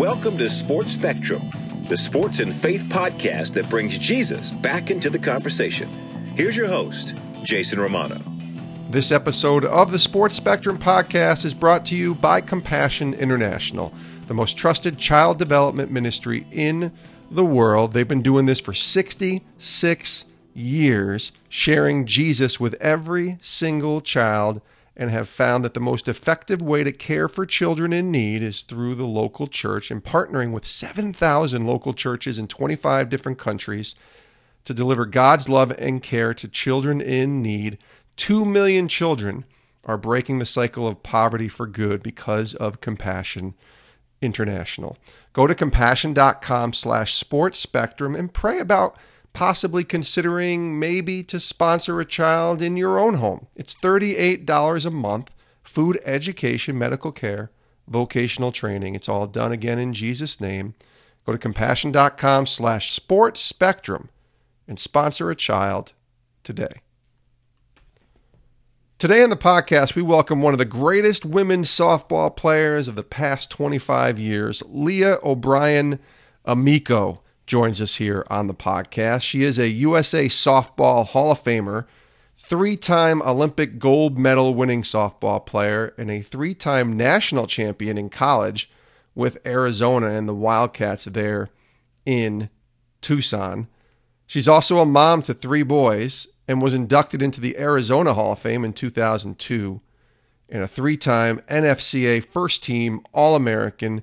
Welcome to Sports Spectrum, the sports and faith podcast that brings Jesus back into the conversation. Here's your host, Jason Romano. This episode of the Sports Spectrum podcast is brought to you by Compassion International, the most trusted child development ministry in the world. They've been doing this for 66 years, sharing Jesus with every single child and have found that the most effective way to care for children in need is through the local church and partnering with 7,000 local churches in 25 different countries to deliver God's love and care to children in need. 2 million children are breaking the cycle of poverty for good because of Compassion International. Go to compassion.com slash sports spectrum and pray about possibly considering maybe to sponsor a child in your own home. It's $38 a month, food, education, medical care, vocational training. It's all done again in Jesus' name. Go to compassion.com slash sports spectrum and sponsor a child today. Today on the podcast, we welcome one of the greatest women's softball players of the past 25 years, Leah O'Brien Amico joins us here on the podcast. She is a USA Softball Hall of Famer, three time Olympic gold medal winning softball player, and a three time national champion in college with Arizona and the Wildcats there in Tucson. She's also a mom to three boys and was inducted into the Arizona Hall of Fame in 2002 and a three time NFCA first team All American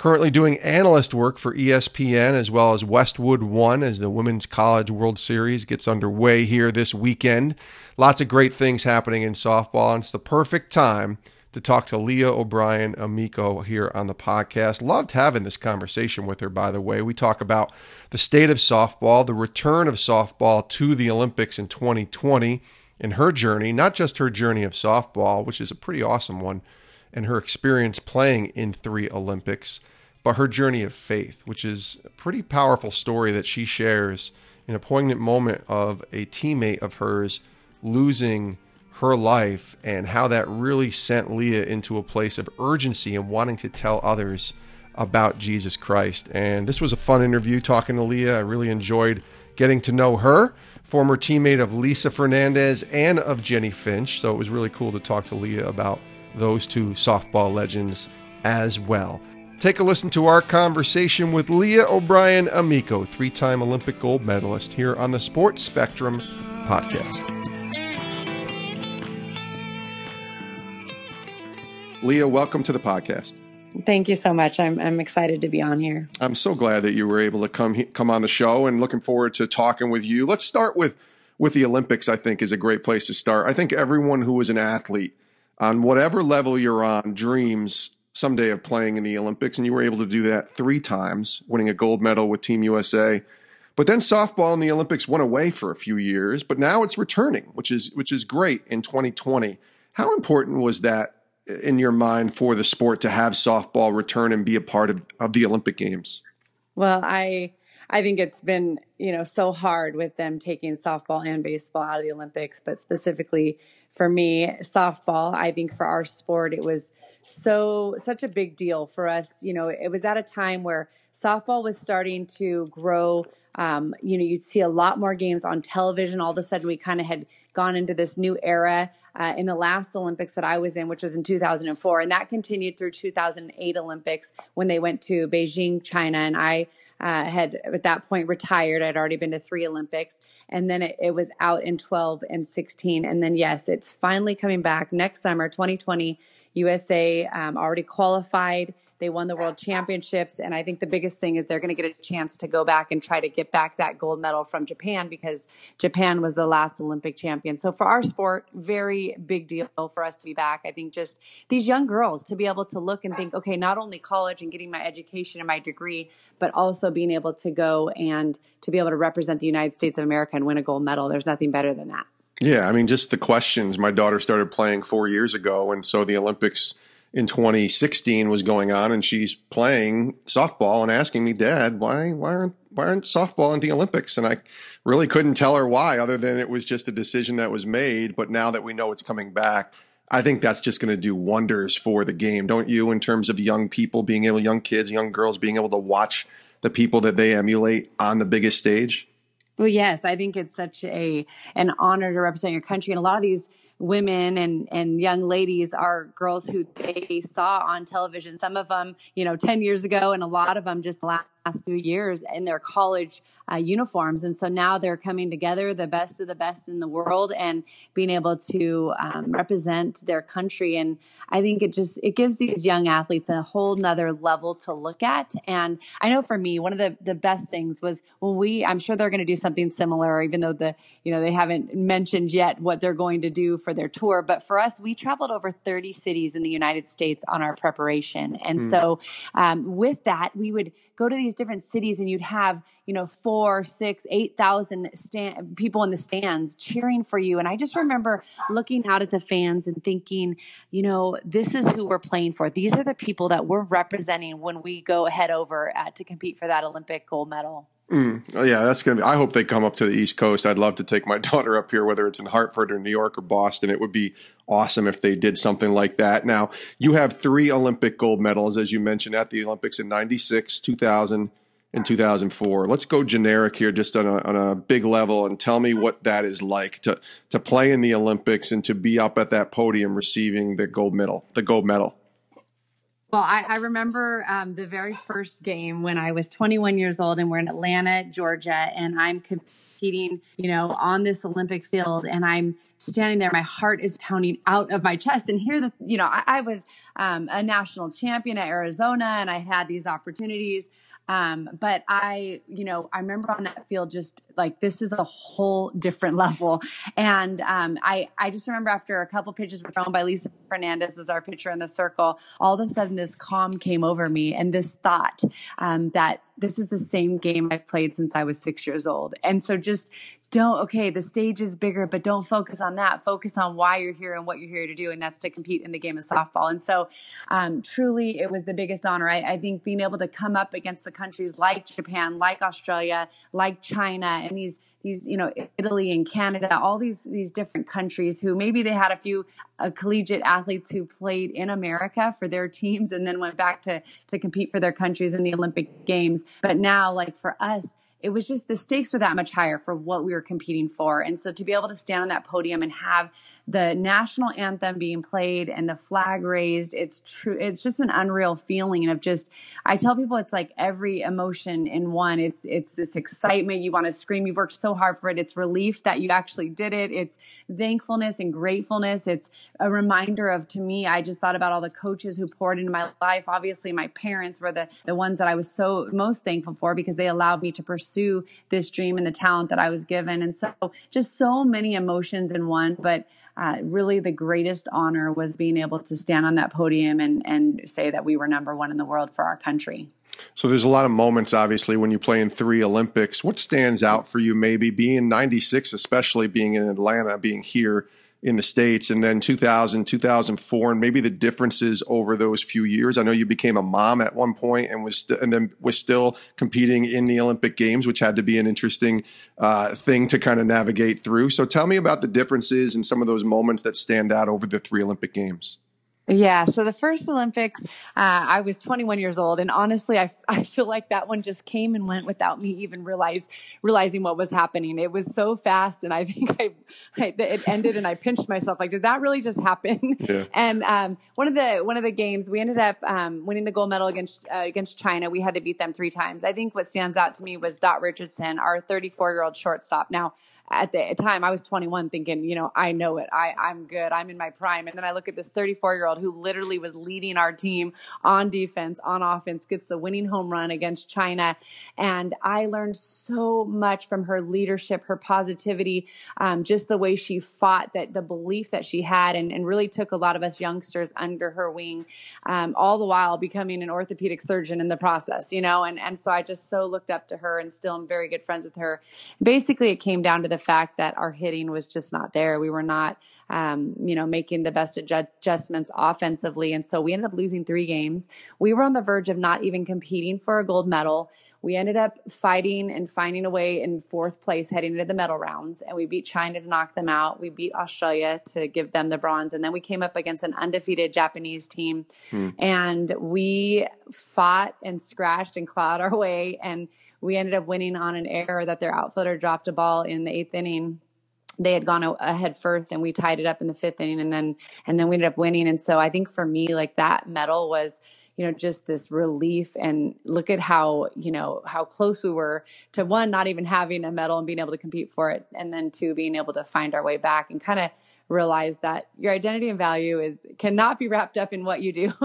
currently doing analyst work for ESPN as well as Westwood One as the Women's College World Series gets underway here this weekend. Lots of great things happening in softball, and it's the perfect time to talk to Leah O'Brien Amico here on the podcast. Loved having this conversation with her, by the way. We talk about the state of softball, the return of softball to the Olympics in 2020, and her journey, not just her journey of softball, which is a pretty awesome one, and her experience playing in three Olympics, but her journey of faith, which is a pretty powerful story that she shares in a poignant moment of a teammate of hers losing her life and how that really sent Leah into a place of urgency and wanting to tell others about Jesus Christ. And this was a fun interview talking to Leah. I really enjoyed getting to know her, former teammate of Lisa Fernandez and of Jennie Finch. So it was really cool to talk to Leah about those two softball legends as well. Take a listen to our conversation with Leah O'Brien Amico, three time Olympic gold medalist, here on the Sports Spectrum podcast. Leah, welcome to the podcast. Thank you so much. I'm I'm excited to be on here. I'm so glad that you were able to come come on the show and looking forward to talking with you. Let's start with with the Olympics. I think is a great place to start. I think everyone who is an athlete on whatever level you're on dreams someday of playing in the Olympics, and you were able to do that three times, winning a gold medal with Team USA. But then softball in the Olympics went away for a few years, but now it's returning, which is which is great in 2020. How important was that in your mind for the sport to have softball return and be a part of, of the Olympic Games? Well, I I think it's been, you know, so hard with them taking softball and baseball out of the Olympics, but specifically for me, softball, I think for our sport, it was so, such a big deal for us. You know, it was at a time where softball was starting to grow. Um, you know, you'd see a lot more games on television. All of a sudden, we kind of had gone into this new era uh, in the last Olympics that I was in, which was in 2004. And that continued through 2008 Olympics when they went to Beijing, China. And I uh, had at that point retired. I'd already been to three Olympics, and then it, it, was out in 12 and 16. And then, yes, it's finally coming back next summer, 2020. USA um, already qualified. They won the world championships. And I think the biggest thing is they're going to get a chance to go back and try to get back that gold medal from Japan because Japan was the last Olympic champion. So for our sport, very big deal for us to be back. I think just these young girls to be able to look and think, okay, not only college and getting my education and my degree, but also being able to go and to be able to represent the United States of America and win a gold medal. There's nothing better than that. Yeah, I mean, just the questions. My daughter started playing four years ago, and so the Olympics in 2016 was going on, and she's playing softball and asking me, "Dad, why why aren't why aren't softball in the Olympics?" And I really couldn't tell her why, other than it was just a decision that was made. But now that we know it's coming back, I think that's just going to do wonders for the game, don't you? In terms of young people being able, young kids, young girls being able to watch the people that they emulate on the biggest stage. Well, yes, I think it's such a an honor to represent your country, and a lot of these women and and young ladies are girls who they saw on television. Some of them, you know, ten years ago, and a lot of them just last few years in their college uh, uniforms. And so now they're coming together, the best of the best in the world, and being able to um, represent their country. And I think it just it gives these young athletes a whole nother level to look at. And I know for me, one of the the best things was when we. I'm sure they're going to do something similar, even though the you know they haven't mentioned yet what they're going to do for their tour. But for us, we traveled over 30 cities in the United States on our preparation, and mm. so um, with that, we would go to these different cities and you'd have, you know, four, six, eight thousand stand- people in the stands cheering for you. And I just remember looking out at the fans and thinking, you know, this is who we're playing for. These are the people that we're representing when we go head over to compete for that Olympic gold medal. Mm, oh, yeah, that's gonna be. I hope they come up to the East Coast. I'd love to take my daughter up here, whether it's in Hartford or New York or Boston. It would be awesome if they did something like that. Now, you have three Olympic gold medals, as you mentioned, at the Olympics in '96, 2000, and 2004. Let's go generic here, just on a, on a big level, and tell me what that is like to to play in the Olympics and to be up at that podium receiving the gold medal. The gold medal. Well, I, I remember um, the very first game when I was 21 years old and we're in Atlanta, Georgia, and I'm competing, you know, on this Olympic field, and I'm standing there. My heart is pounding out of my chest. And here, the you know, I, I was um, a national champion at Arizona, and I had these opportunities. Um, but I, you know, I remember on that field just like this is a whole different level. And um, I, I just remember after a couple pitches were thrown by Lisa Fernandez was our pitcher in the circle. All of a sudden, this calm came over me, and this thought um, that this is the same game I've played since I was six years old. And so just don't, okay, the stage is bigger, but don't focus on that. Focus on why you're here and what you're here to do. And that's to compete in the game of softball. And so, um, truly, it was the biggest honor. I, I think being able to come up against the countries like Japan, like Australia, like China, and these, these you know Italy and Canada, all these these different countries who maybe they had a few uh, collegiate athletes who played in America for their teams and then went back to to compete for their countries in the Olympic Games. But now, like for us, it was just the stakes were that much higher for what we were competing for. And so to be able to stand on that podium and have the national anthem being played and the flag raised, it's true. It's just an unreal feeling of just, I tell people it's like every emotion in one. It's, it's this excitement. You want to scream. You've worked so hard for it. It's relief that you actually did it. It's thankfulness and gratefulness. It's a reminder of, to me, I just thought about all the coaches who poured into my life. Obviously, my parents were the, the ones that I was so most thankful for because they allowed me to pursue this dream and the talent that I was given. And so just so many emotions in one, but uh, really the greatest honor was being able to stand on that podium and, and say that we were number one in the world for our country. So there's a lot of moments, obviously, when you play in three Olympics. What stands out for you, maybe being 96, especially being in Atlanta, being here in the States, and then 2000, 2004, and maybe the differences over those few years. I know you became a mom at one point and was st- and then was still competing in the Olympic Games, which had to be an interesting uh, thing to kind of navigate through. So tell me about the differences and some of those moments that stand out over the three Olympic Games. Yeah. So the first Olympics, uh, I was 21 years old, and honestly, I, I feel like that one just came and went without me even realize realizing what was happening. It was so fast, and I think I, I it ended, and I pinched myself like, did that really just happen? Yeah. And um, one of the one of the games, we ended up um, winning the gold medal against uh, against China. We had to beat them three times. I think what stands out to me was Dot Richardson, our 34 year old shortstop. Now at the time I was 21 thinking, you know, I know it. I, I'm good. I'm in my prime. And then I look at this 34 year old who literally was leading our team on defense, on offense, gets the winning home run against China. And I learned so much from her leadership, her positivity, um, just the way she fought that the belief that she had and, and really took a lot of us youngsters under her wing, um, all the while becoming an orthopedic surgeon in the process, you know, and, and so I just so looked up to her and still am very good friends with her. Basically, it came down to the fact that our hitting was just not there. We were not, um, you know, making the best adjustments offensively. And so we ended up losing three games. We were on the verge of not even competing for a gold medal. We ended up fighting and finding a way in fourth place heading into the medal rounds. And we beat China to knock them out. We beat Australia to give them the bronze. And then we came up against an undefeated Japanese team. Hmm. And we fought and scratched and clawed our way. And we ended up winning on an error that their outfielder dropped a ball in the eighth inning. They had gone ahead first and we tied it up in the fifth inning and then and then we ended up winning. And so i think for me like that medal was you know just this relief and look at how you know how close we were to one not even having a medal and being able to compete for it and then two being able to find our way back and kind of realize that your identity and value is cannot be wrapped up in what you do.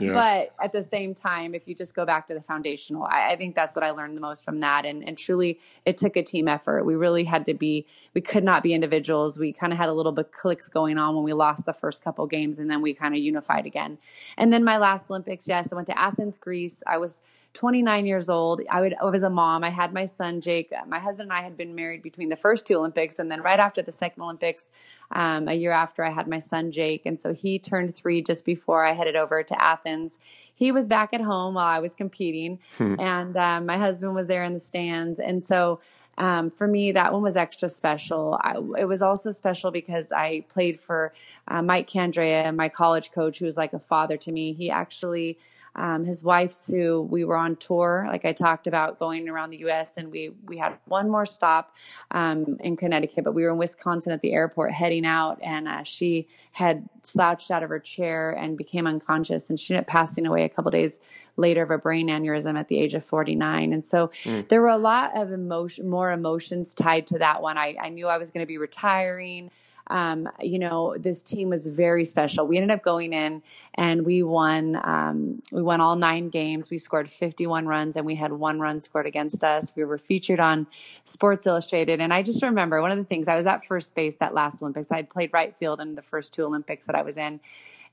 yeah. But at the same time, if you just go back to the foundational, I, I, think that's what I learned the most from that. And, and truly, it took a team effort. We really had to be, we could not be individuals. We kind of had a little bit clicks going on when we lost the first couple games, and then we kind of unified again. And then my last Olympics, yes, I went to Athens, Greece. I was 29 years old. I would I was a mom. I had my son Jake. My husband and I had been married between the first two Olympics, and then right after the second Olympics, um, a year after, I had my son Jake, and so he turned three just before I headed over to Athens. He was back at home while I was competing, hmm. and um, my husband was there in the stands, and so. Um, for me, that one was extra special. I, it was also special because I played for uh, Mike Candrea, my college coach, who was like a father to me. He actually um, his wife Sue. We were on tour, like I talked about, going around the U.S. and we we had one more stop um, in Connecticut, but we were in Wisconsin at the airport heading out, and uh, she had slouched out of her chair and became unconscious, and she ended up passing away a couple days later of a brain aneurysm at the age of 49. And so mm. there were a lot of emotion, more emotions tied to that one. I, I knew I was going to be retiring um, you know, this team was very special. We ended up going in and we won. Um, we won all nine games. We scored 51 runs and we had one run scored against us. We were featured on Sports Illustrated. And I just remember one of the things I was at first base that last Olympics. I had played right field in the first two Olympics that I was in.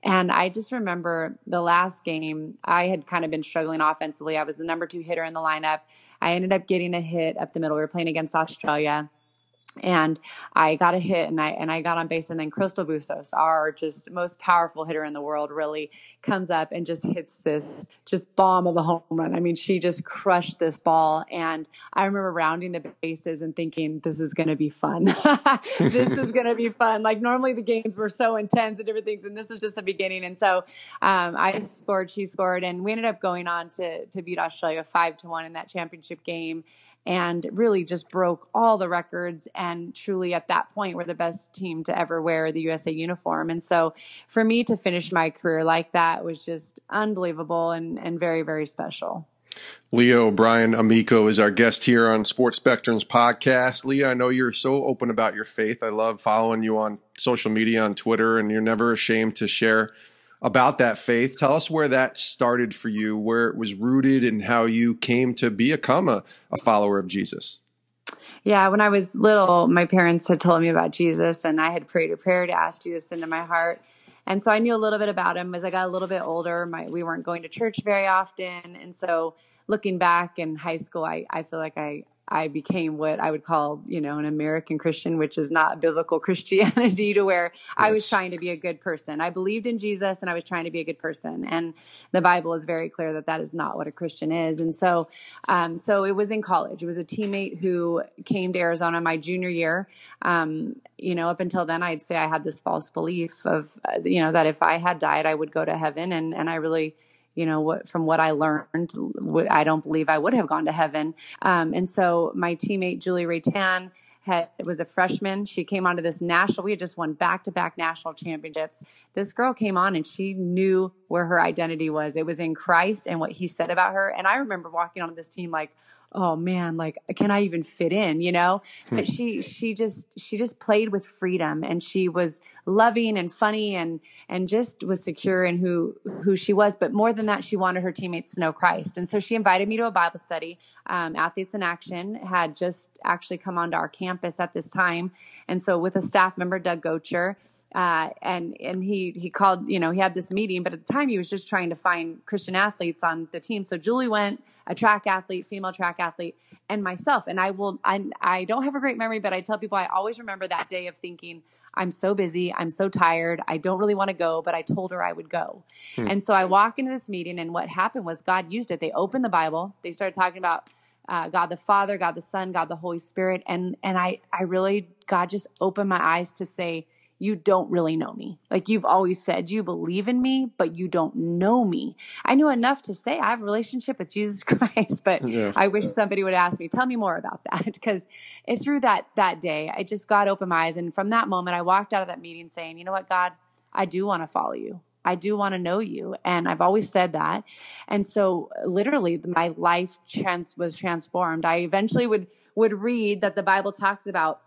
And I just remember the last game, I had kind of been struggling offensively. I was the number two hitter in the lineup. I ended up getting a hit up the middle. We were playing against Australia and I got a hit and I and I got on base and then Crystal Bustos, our just most powerful hitter in the world, really comes up and just hits this just bomb of a home run. I mean, she just crushed this ball and I remember rounding the bases and thinking this is going to be fun. this is going to be fun. Like normally the games were so intense and different things and this was just the beginning. And so um, I scored, she scored and we ended up going on to to beat Australia 5 to 1 in that championship game and really just broke all the records and truly at that point were the best team to ever wear the USA uniform. And so for me to finish my career like that was just unbelievable and, and very, very special. Leah O'Brien Amico is our guest here on Sports Spectrum's podcast. Leah, I know you're so open about your faith. I love following you on social media, on Twitter, and you're never ashamed to share about that faith. Tell us where that started for you, where it was rooted, and how you came to become a, a follower of Jesus. Yeah, when I was little, my parents had told me about Jesus, and I had prayed a prayer to ask Jesus into my heart. And so I knew a little bit about him as I got a little bit older. My, we weren't going to church very often. And so looking back in high school, I, I feel like I, I became what I would call, you know, an American Christian, which is not biblical Christianity to where yes. I was trying to be a good person. I believed in Jesus and I was trying to be a good person. And the Bible is very clear that that is not what a Christian is. And so, um, so it was in college. It was a teammate who came to Arizona my junior year. Um, you know, up until then, I'd say I had this false belief of, uh, you know, that if I had died, I would go to heaven. And, and I really, you know, what, from what I learned, I don't believe I would have gone to heaven. Um, and so my teammate, Julie Raytan, had, was a freshman. She came onto this national, we had just won back to back national championships. This girl came on and she knew where her identity was. It was in Christ and what he said about her. And I remember walking onto this team like, oh man like can i even fit in you know? Hmm. but she she just she just played with freedom and she was loving and funny and and just was secure in who who she was. But more than that she wanted her teammates to know christ. And so she invited me to a bible study. Um, athletes in action had just actually come onto our campus at this time. And so with a staff member doug gocher uh, and and he he called you know he had this meeting but at the time he was just trying to find christian athletes on the team. So julie went a track athlete female track athlete and myself. And i will i, I don't have a great memory but i tell people i always remember that day of thinking i'm so busy. I'm so tired. I don't really want to go but i told her i would go. Hmm. and so i walk into this meeting and what happened was god used it. They opened the bible. They started talking about uh, God the Father, God the Son, God the Holy Spirit, and and I I really God just opened my eyes to say you don't really know me. Like you've always said, you believe in me, but you don't know me. I knew enough to say I have a relationship with Jesus Christ, but yeah. I wish somebody would ask me, tell me more about that. because it through that, that day, I just got open my eyes. And from that moment, I walked out of that meeting saying, you know what, God, I do want to follow you. I do want to know you. And I've always said that. And so literally my life trans was transformed. I eventually would, would read that the Bible talks about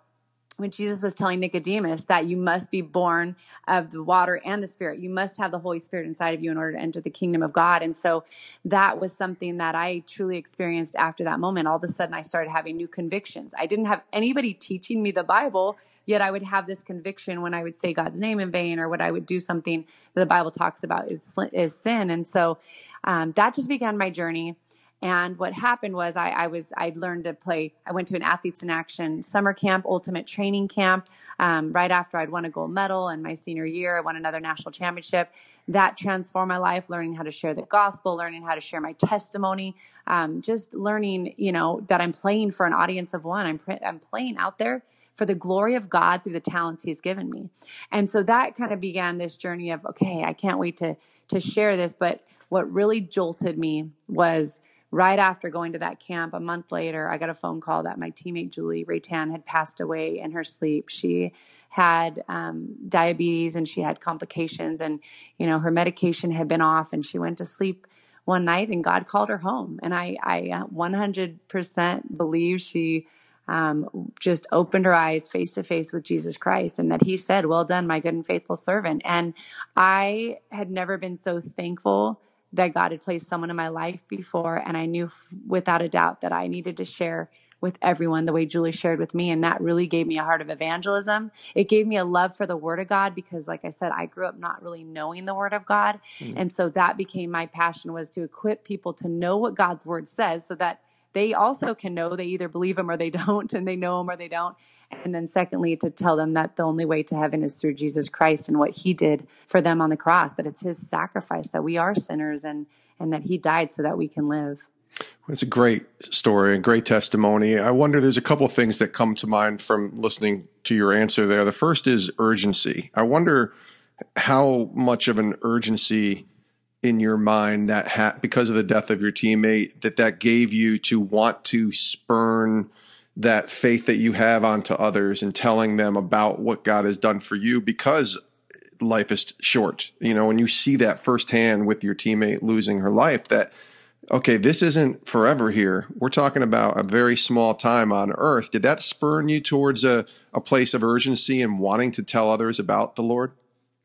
when Jesus was telling Nicodemus that you must be born of the water and the spirit, you must have the Holy Spirit inside of you in order to enter the kingdom of God. And so that was something that I truly experienced after that moment. All of a sudden, I started having new convictions. I didn't have anybody teaching me the Bible, yet I would have this conviction when I would say God's name in vain or when I would do something that the Bible talks about is, is sin. And so um, that just began my journey. And what happened was I, I, was I learned to play. I went to an athletes in action summer camp, ultimate training camp. Um, right after I'd won a gold medal in my senior year, I won another national championship. That transformed my life. Learning how to share the gospel, learning how to share my testimony, um, just learning, you know, that I'm playing for an audience of one. I'm I'm playing out there for the glory of God through the talents He's given me. And so that kind of began this journey of okay, I can't wait to to share this. But what really jolted me was right after going to that camp, a month later, I got a phone call that my teammate Julie Raytan had passed away in her sleep. She had um, diabetes and she had complications, and you know her medication had been off, and she went to sleep one night, and God called her home. And I, I 100% uh, believe she um, just opened her eyes face to face with Jesus Christ, and that He said, "Well done, my good and faithful servant." And I had never been so thankful that God had placed someone in my life before. And I knew without a doubt that I needed to share with everyone the way Julie shared with me. And that really gave me a heart of evangelism. It gave me a love for the Word of God because, like I said, I grew up not really knowing the Word of God. Mm-hmm. And so that became my passion was to equip people to know what God's Word says so that they also can know they either believe Him or they don't, and they know Him or they don't. And then, secondly, to tell them that the only way to heaven is through Jesus Christ and what He did for them on the cross, that it's His sacrifice, that we are sinners and, and that He died so that we can live. It's a great story, a great testimony. I wonder, there's a couple things that come to mind from listening to your answer there. The first is urgency. I wonder how much of an urgency in your mind that ha- because of the death of your teammate that that gave you to want to spurn that faith that you have onto others and telling them about what God has done for you because life is short. You know, when you see that firsthand with your teammate losing her life, that, okay, this isn't forever here. We're talking about a very small time on earth. Did that spurn you towards a, a place of urgency and wanting to tell others about the Lord?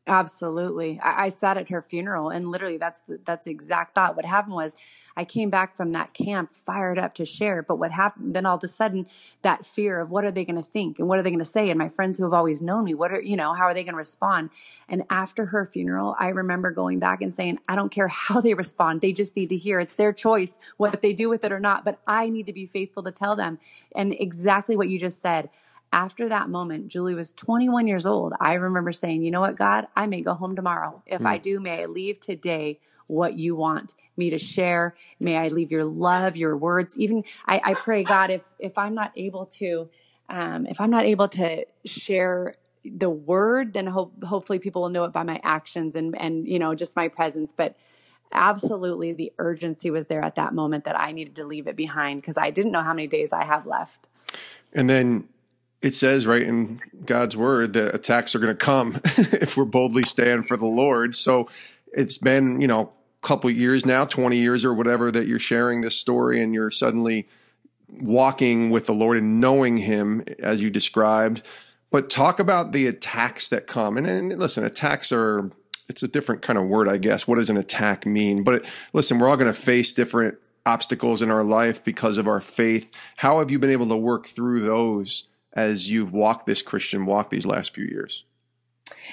Absolutely. I, I sat at her funeral and literally that's the, that's the exact thought. What happened was I came back from that camp fired up to share. But what happened then all of a sudden that fear of what are they going to think and what are they going to say? And my friends who have always known me, what are, you know, how are they going to respond? And after her funeral, I remember going back and saying, I don't care how they respond. They just need to hear it's their choice what they do with it or not. But I need to be faithful to tell them. And exactly what you just said after that moment, Julie was 21 years old. I remember saying, You know what, God, I may go home tomorrow. If mm. I do, may I leave today what you want me to share. May I leave your love, your words. Even I, I pray, God, if if I'm not able to, um, if I'm not able to share the word, then hope, hopefully people will know it by my actions and and you know just my presence. But absolutely, the urgency was there at that moment that I needed to leave it behind because I didn't know how many days I have left. And then it says right in God's word that attacks are going to come if we're boldly stand for the Lord. So it's been, you know, couple years now, 20 years or whatever that you're sharing this story and you're suddenly walking with the Lord and knowing him as you described. But talk about the attacks that come. And, and listen, attacks are it's a different kind of word, I guess. What does an attack mean? But listen, we're all going to face different obstacles in our life because of our faith. How have you been able to work through those? as you've walked this Christian walk these last few years?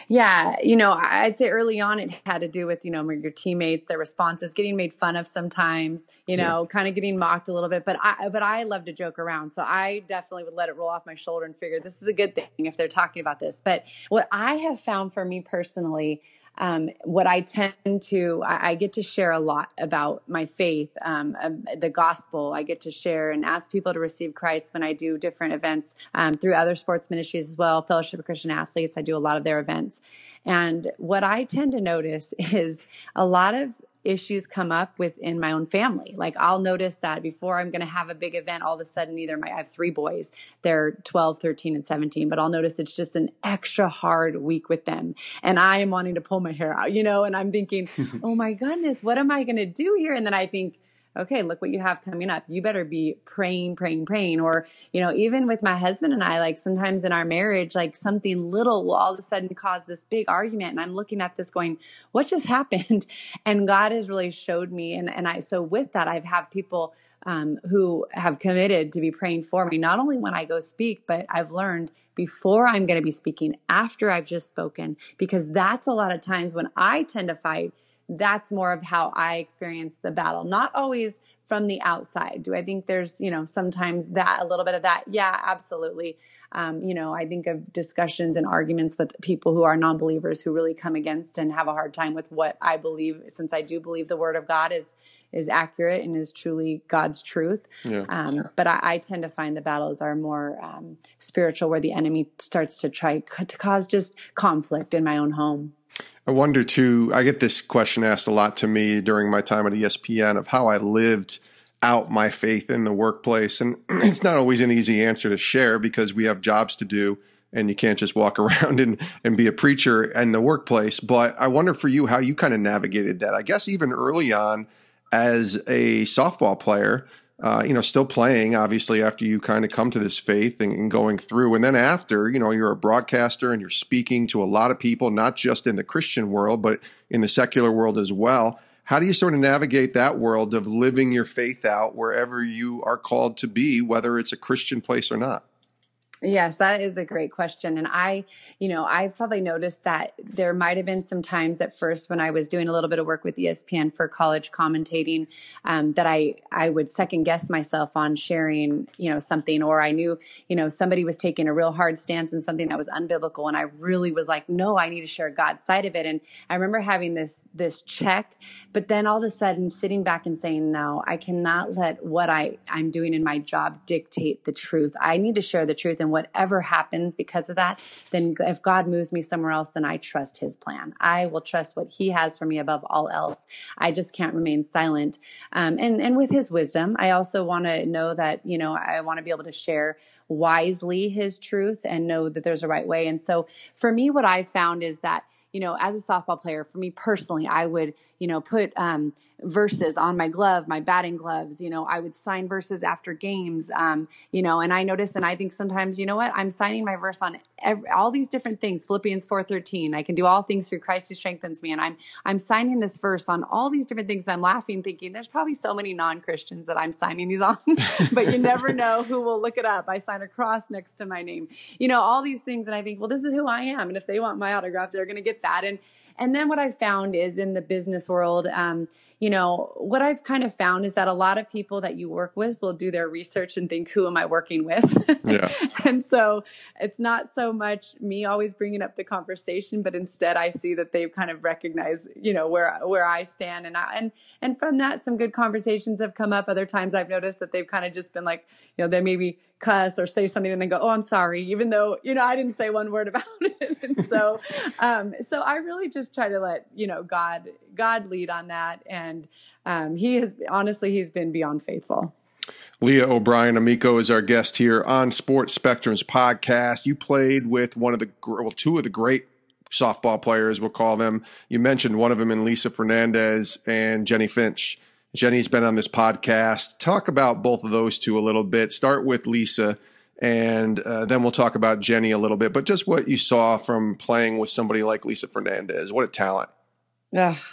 Yeah, you know, I'd say early on it had to do with, you know, your teammates, their responses, getting made fun of sometimes, you know, yeah. kind of getting mocked a little bit. But I but I love to joke around. So I definitely would let it roll off my shoulder and figure this is a good thing if they're talking about this. But what I have found for me personally um, what I tend to, I, I, get to share a lot about my faith, um, um, the gospel. I get to share and ask people to receive Christ when I do different events um, through other sports ministries as well, Fellowship of Christian Athletes. I do a lot of their events. And what I tend to notice is a lot of issues come up within my own family. Like I'll notice that before I'm going to have a big event, all of a sudden, either my, I have three boys, they're 12, 13, and 17, but I'll notice it's just an extra hard week with them. And I am wanting to pull my hair out, you know, and I'm thinking, oh my goodness, what am I going to do here? And then I think, okay, look what you have coming up. You better be praying, praying, praying. Or, you know, even with my husband and I, like sometimes in our marriage, like something little will all of a sudden cause this big argument. And I'm looking at this going, what just happened? And God has really showed me. And, and I, so with that, I've had people um, who have committed to be praying for me, not only when I go speak, but I've learned before I'm going to be speaking, after I've just spoken, because that's a lot of times when I tend to fight that's more of how I experience the battle, not always from the outside. Do I think there's, you know, sometimes that a little bit of that? Yeah, absolutely. Um, you know, I think of discussions and arguments with people who are non believers who really come against and have a hard time with what I believe, since I do believe the word of God is is accurate and is truly God's truth. Yeah. Um, but I, I, tend to find the battles are more um, spiritual, where the enemy starts to try to cause just conflict in my own home. I wonder too, I get this question asked a lot to me during my time at ESPN of how I lived out my faith in the workplace. And it's not always an easy answer to share because we have jobs to do and you can't just walk around and, and be a preacher in the workplace. But I wonder for you how you kind of navigated that. I guess even early on as a softball player, uh, you know, still playing, obviously, after you kind of come to this faith and, and, going through. And then after, you know, you're a broadcaster and you're speaking to a lot of people, not just in the Christian world, but in the secular world as well. How do you sort of navigate that world of living your faith out wherever you are called to be, whether it's a Christian place or not? Yes, that is a great question. And I, you know, I probably noticed that there might have been some times at first when I was doing a little bit of work with ESPN for college commentating um, that I, I would second guess myself on sharing, you know, something, or I knew, you know, somebody was taking a real hard stance in something that was unbiblical. And I really was like, no, I need to share God's side of it. And I remember having this, this check, but then all of a sudden sitting back and saying, no, I cannot let what I, I'm doing in my job dictate the truth. I need to share the truth whatever happens because of that, then if God moves me somewhere else, then I trust his plan. I will trust what he has for me above all else. I just can't remain silent. Um, and, and with his wisdom, I also want to know that, you know, I want to be able to share wisely his truth and know that there's a right way. And so for me, what I found is that you know, as a softball player, for me personally, I would, you know, put um, verses on my glove, my batting gloves. You know, I would sign verses after games. Um, you know, and I notice, and I think sometimes, you know what, I'm signing my verse on every, all these different things. Philippians four thirteen, I can do all things through Christ who strengthens me, and I'm I'm signing this verse on all these different things. And I'm laughing, thinking there's probably so many non Christians that I'm signing these on, but you never know who will look it up. I sign a cross next to my name. You know, all these things, and I think, well, this is who I am, and if they want my autograph, they're going to get that. And and then what I've found is in the business world, um, you know, what I've kind of found is that a lot of people that you work with will do their research and think, who am I working with? Yeah. and so it's not so much me always bringing up the conversation, but instead I see that they've kind of recognized, you know, where, where I stand. And I, and, and from that, some good conversations have come up. Other times I've noticed that they've kind of just been like, you know, they maybe cuss or say something and then go, "Oh, I'm sorry," even though you know I didn't say one word about it. and so, um, so I really just try to let you know God God lead on that, and um, He has honestly He's been beyond faithful. Leah O'Brien Amico is our guest here on Sports Spectrum's podcast. You played with one of the well, two of the great softball players, we'll call them. You mentioned one of them in Lisa Fernandez and Jennie Finch. Jennie's been on this podcast. Talk about both of those two a little bit. Start with Lisa, and uh, then we'll talk about Jennie a little bit. But just what you saw from playing with somebody like Lisa Fernandez. What a talent!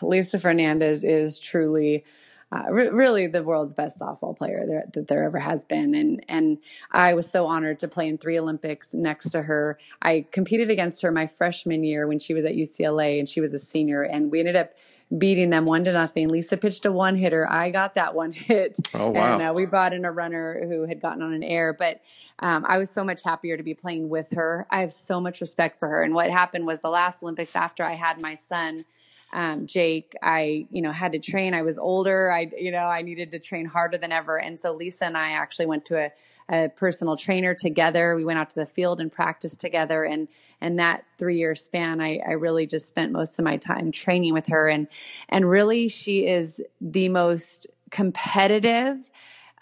Lisa Fernandez is truly uh, re- really the world's best softball player there, that there ever has been. And and I was so honored to play in three Olympics next to her. I competed against her my freshman year when she was at UCLA and she was a senior, and we ended up beating them one to nothing. Lisa pitched a one hitter. I got that one hit. Oh, wow. And uh, we brought in a runner who had gotten on an air. But um, I was so much happier to be playing with her. I have so much respect for her. And what happened was the last Olympics after I had my son. Um, Jake, I, you know, had to train. I was older. I, you know, I needed to train harder than ever. And so Lisa and I actually went to a, a personal trainer together. We went out to the field and practiced together. And and that three year span, I, I really just spent most of my time training with her. And and really, she is the most competitive,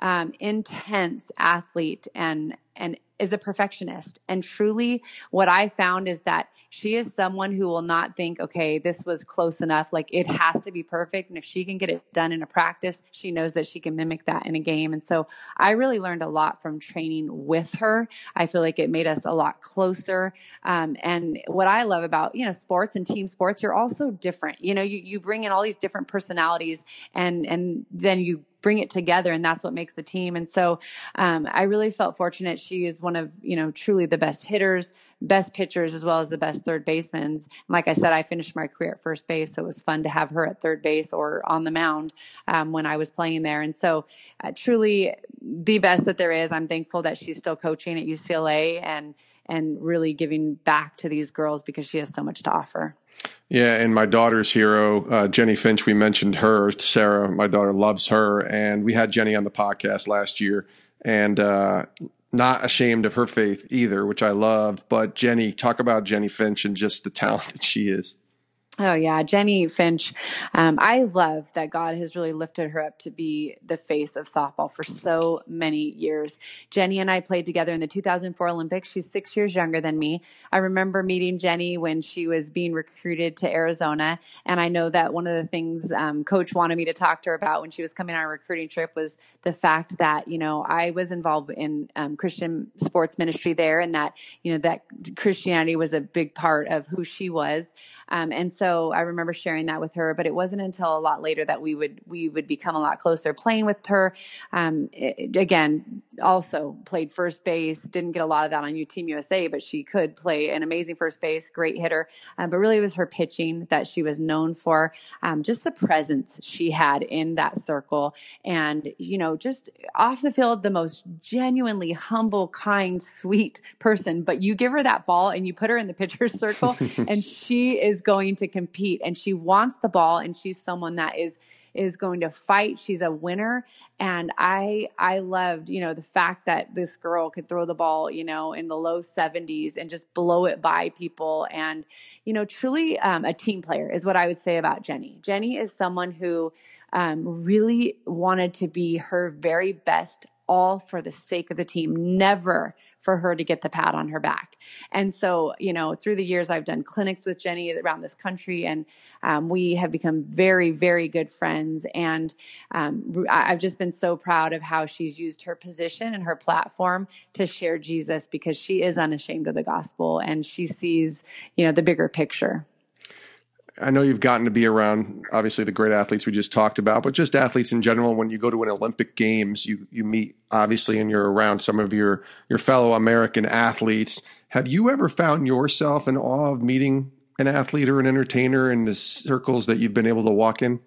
um, intense athlete and and is a perfectionist. And truly, what I found is that she is someone who will not think, okay, this was close enough. Like it has to be perfect. And if she can get it done in a practice, she knows that she can mimic that in a game. And so I really learned a lot from training with her. I feel like it made us a lot closer. Um, and what I love about, you know, sports and team sports, you're also different. You know, you, you bring in all these different personalities and, and then you bring it together and that's what makes the team. And so um, i really felt fortunate. She is one of you know truly the best hitters best pitchers as well as the best third basemen. And like i said i finished my career at first base so it was fun to have her at third base or on the mound um, when i was playing there. And so uh, truly the best that there is. I'm thankful that she's still coaching at ucla and and really giving back to these girls because she has so much to offer yeah, and my daughter's hero, uh, Jennie Finch, we mentioned her. Sarah, my daughter, loves her. And we had Jennie on the podcast last year and uh, not ashamed of her faith either, which I love. But Jennie, talk about Jennie Finch and just the talent that she is. Oh yeah, Jennie Finch. Um, I love that God has really lifted her up to be the face of softball for so many years. Jennie and I played together in the 2004 Olympics. She's six years younger than me. I remember meeting Jennie when she was being recruited to Arizona, and I know that one of the things um, Coach wanted me to talk to her about when she was coming on a recruiting trip was the fact that you know I was involved in um, Christian sports ministry there, and that you know that Christianity was a big part of who she was, um, and so so I remember sharing that with her, but it wasn't until a lot later that we would we would become a lot closer playing with her. Um, it, again, also played first base. Didn't get a lot of that on U Team USA, but she could play an amazing first base, great hitter. Um, but really, it was her pitching that she was known for. Um, just the presence she had in that circle, and you know, just off the field, the most genuinely humble, kind, sweet person. But you give her that ball and you put her in the pitcher's circle, and she is going to compete and she wants the ball and she's someone that is is going to fight. She's a winner. And i i loved you know the fact that this girl could throw the ball you know in the low 70s and just blow it by people. And you know truly um, a team player is what i would say about Jennie. Jennie is someone who um, really wanted to be her very best all for the sake of the team never for her to get the pat on her back. And so, you know, through the years, I've done clinics with Jennie around this country, and um, we have become very, very good friends. And um, I've just been so proud of how she's used her position and her platform to share Jesus because she is unashamed of the gospel and she sees, you know, the bigger picture. I know you've gotten to be around obviously the great athletes we just talked about, but just athletes in general. When you go to an Olympic Games, you you meet obviously, and you're around some of your your fellow American athletes. Have you ever found yourself in awe of meeting an athlete or an entertainer in the circles that you've been able to walk in?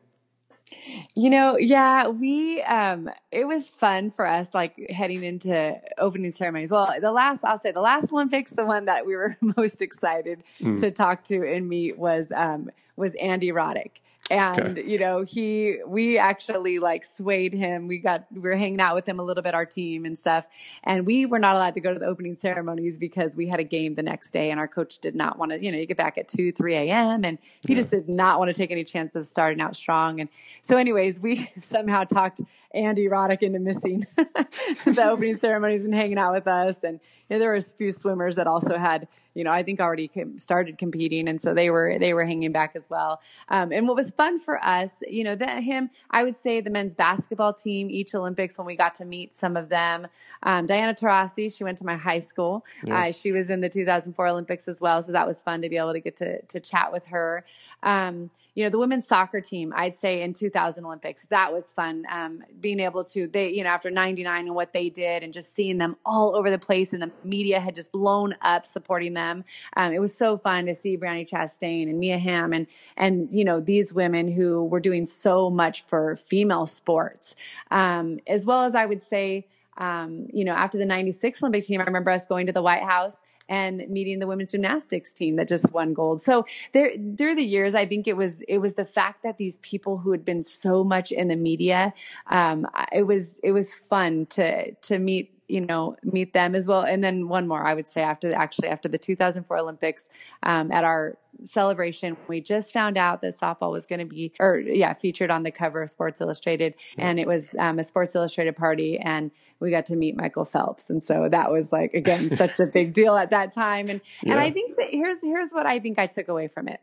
You know, yeah, we um it was fun for us like heading into opening ceremonies. Well, the last I'll say the last Olympics, the one that we were most excited mm. to talk to and meet was um was Andy Roddick and okay. you know he we actually like swayed him we got we were hanging out with him a little bit our team and stuff and we were not allowed to go to the opening ceremonies because we had a game the next day and our coach did not want to you know you get back at 2 3 a.m and he yeah. just did not want to take any chance of starting out strong and so anyways we somehow talked andy roddick into missing the opening ceremonies and hanging out with us and you know, there were a few swimmers that also had you know, I think already started competing, and so they were they were hanging back as well. Um, and what was fun for us, you know, that him, I would say the men's basketball team each Olympics when we got to meet some of them. Um, Diana Taurasi, she went to my high school. Yeah. Uh, she was in the 2004 Olympics as well, so that was fun to be able to get to to chat with her. Um, you know, the women's soccer team, I'd say in 2000 Olympics, that was fun. Um, being able to, they, you know, after 99 and what they did and just seeing them all over the place and the media had just blown up supporting them. Um, it was so fun to see Brandi Chastain and Mia Hamm and, and, you know, these women who were doing so much for female sports. Um, as well as I would say, um, you know, after the 96 Olympic team, I remember us going to the White House and meeting the women's gymnastics team that just won gold. So there, through the years, I think it was it was the fact that these people who had been so much in the media, um, it was it was fun to to meet you know meet them as well. And then one more i would say after the, actually after the 2004 olympics um, at our celebration we just found out that softball was going to be or yeah featured on the cover of sports illustrated. And it was um, a sports illustrated party and we got to meet michael phelps. And so that was like again such a big deal at that time. And yeah. and i think that here's here's what i think i took away from it.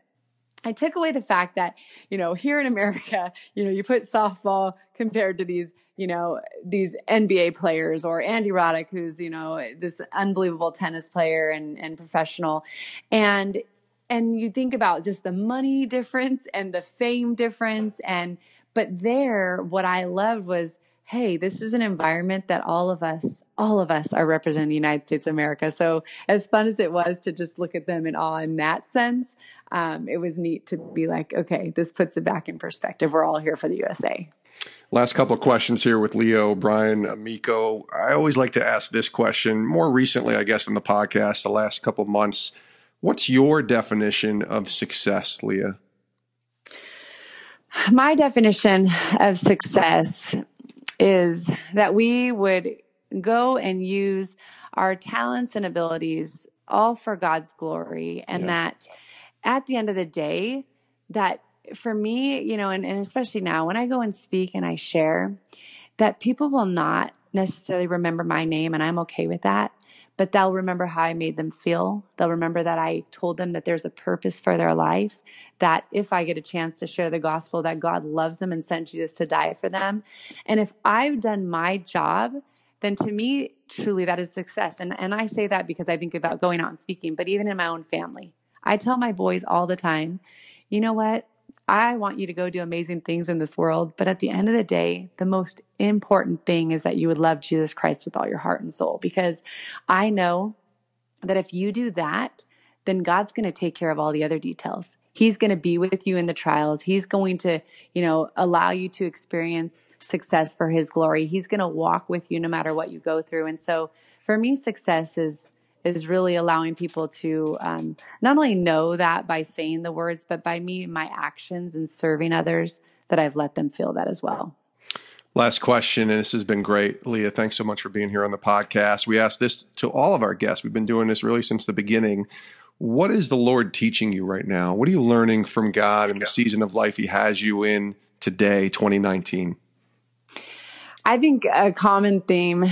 I took away the fact that, you know, here in America, you know, you put softball compared to these you know, these NBA players or Andy Roddick, who's, you know, this unbelievable tennis player and, and professional. And, and you think about just the money difference and the fame difference. And, but there, what I loved was, hey, this is an environment that all of us, all of us are representing the United States of America. So as fun as it was to just look at them in awe in that sense, um, it was neat to be like, okay, this puts it back in perspective. We're all here for the USA. Last couple of questions here with Leah O'Brien, uh, Amico. I always like to ask this question more recently, I guess, in the podcast, the last couple of months. What's your definition of success, Leah? My definition of success is that we would go and use our talents and abilities all for God's glory, and yeah. that at the end of the day, that for me, you know, and, and especially now when I go and speak and I share, that people will not necessarily remember my name, and I'm okay with that. But they'll remember how I made them feel. They'll remember that I told them that there's a purpose for their life, that if I get a chance to share the gospel, that God loves them and sent Jesus to die for them. And if I've done my job, then to me, truly that is success. And, and I say that because I think about going out and speaking, but even in my own family, I tell my boys all the time, you know what? I want you to go do amazing things in this world. But at the end of the day, the most important thing is that you would love Jesus Christ with all your heart and soul. Because I know that if you do that, then God's going to take care of all the other details. He's going to be with you in the trials. He's going to, you know, allow you to experience success for his glory. He's going to walk with you no matter what you go through. And so for me, success is is really allowing people to um, not only know that by saying the words, but by me, my actions and serving others, that I've let them feel that as well. Last question, and this has been great. Leah, thanks so much for being here on the podcast. We ask this to all of our guests. We've been doing this really since the beginning. What is the Lord teaching you right now? What are you learning from God in the season of life He has you in today, 2019? I think a common theme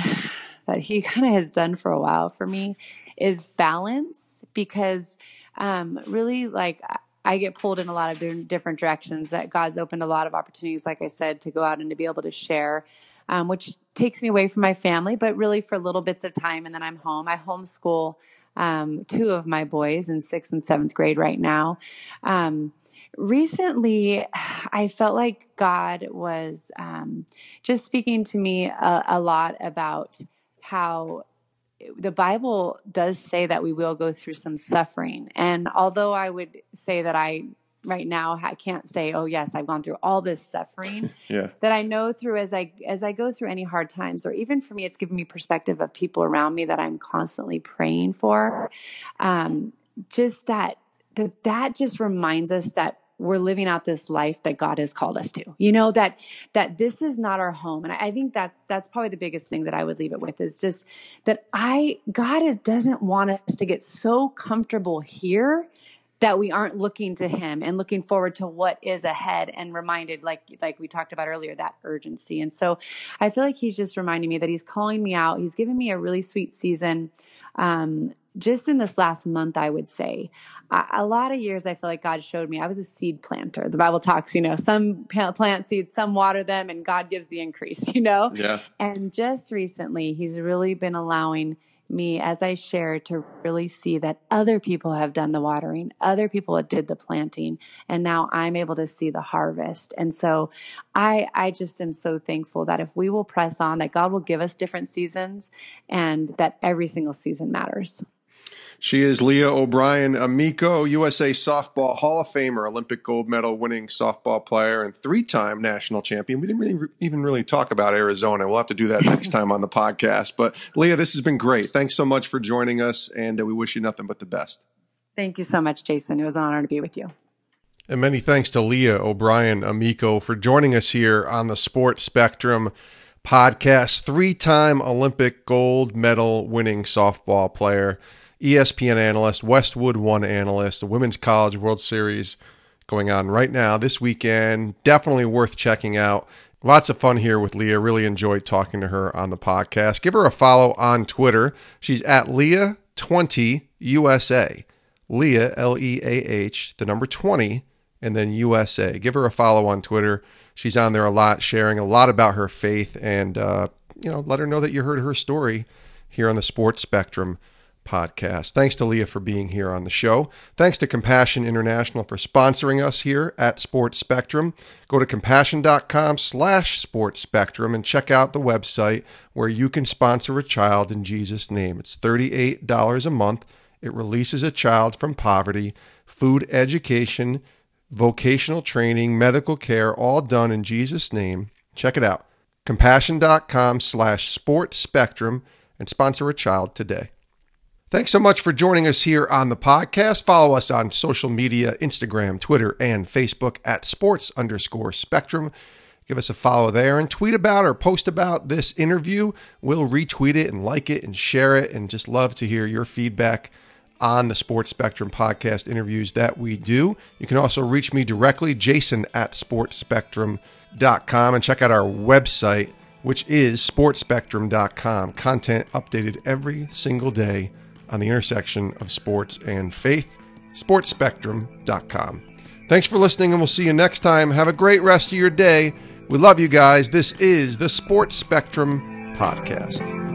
that he kind of has done for a while for me is balance because um, really like I get pulled in a lot of different directions that God's opened a lot of opportunities, like I said, to go out and to be able to share, um, which takes me away from my family, but really for little bits of time. And then I'm home. I homeschool um, two of my boys in sixth and seventh grade right now. Um, recently i felt like god was um, just speaking to me a, a, lot about how the Bible does say that we will go through some suffering. And although I would say that I right now I can't say, "Oh yes, I've gone through all this suffering." yeah. That I know through as I as I go through any hard times or even for me it's given me perspective of people around me that I'm constantly praying for. Um just that that that just reminds us that we're living out this life that God has called us to. You know that that this is not our home, and I think that's that's probably the biggest thing that I would leave it with is just that I God is, doesn't want us to get so comfortable here that we aren't looking to Him and looking forward to what is ahead, and reminded like like we talked about earlier that urgency. And so I feel like He's just reminding me that He's calling me out. He's giving me a really sweet season. Um, just in this last month, I would say, a lot of years I feel like God showed me I was a seed planter. The Bible talks, you know, some plant seeds, some water them, and God gives the increase, you know? Yeah. And just recently, He's really been allowing me as I share to really see that other people have done the watering, other people did the planting, and now I'm able to see the harvest. And so I I just am so thankful that if we will press on, that God will give us different seasons and that every single season matters. She is Leah O'Brien Amico, USA Softball Hall of Famer, Olympic gold medal winning softball player, and three time national champion. We didn't really, even really talk about Arizona. We'll have to do that next time on the podcast. But Leah, this has been great. Thanks so much for joining us, and uh, we wish you nothing but the best. Thank you so much, Jason. It was an honor to be with you. And many thanks to Leah O'Brien Amico for joining us here on the Sports Spectrum podcast. Three time Olympic gold medal winning softball player. ESPN analyst, Westwood One analyst, the Women's College World Series going on right now this weekend. Definitely worth checking out. Lots of fun here with Leah. Really enjoyed talking to her on the podcast. Give her a follow on Twitter. She's at Leah20USA. Leah, L E A H, the number 20, and then USA. Give her a follow on Twitter. She's on there a lot, sharing a lot about her faith, and uh, you know, let her know that you heard her story here on the Sports Spectrum podcast. Thanks to Leah for being here on the show. Thanks to Compassion International for sponsoring us here at Sports Spectrum. Go to compassion.com slash sports spectrum and check out the website where you can sponsor a child in Jesus' name. It's $38 a month. It releases a child from poverty, food education, vocational training, medical care, all done in Jesus' name. Check it out. Compassion.com slash sports spectrum and sponsor a child today. Thanks so much for joining us here on the podcast. Follow us on social media Instagram, Twitter, and Facebook at sports underscore spectrum. Give us a follow there and tweet about or post about this interview. We'll retweet it and like it and share it and just love to hear your feedback on the Sports Spectrum podcast interviews that we do. You can also reach me directly, jason at sportsspectrum.com, and check out our website, which is sportsspectrum.com. Content updated every single day on the intersection of sports and faith. SportsSpectrum.com. Thanks for listening, and we'll see you next time. Have a great rest of your day. We love you guys. This is the Sports Spectrum Podcast.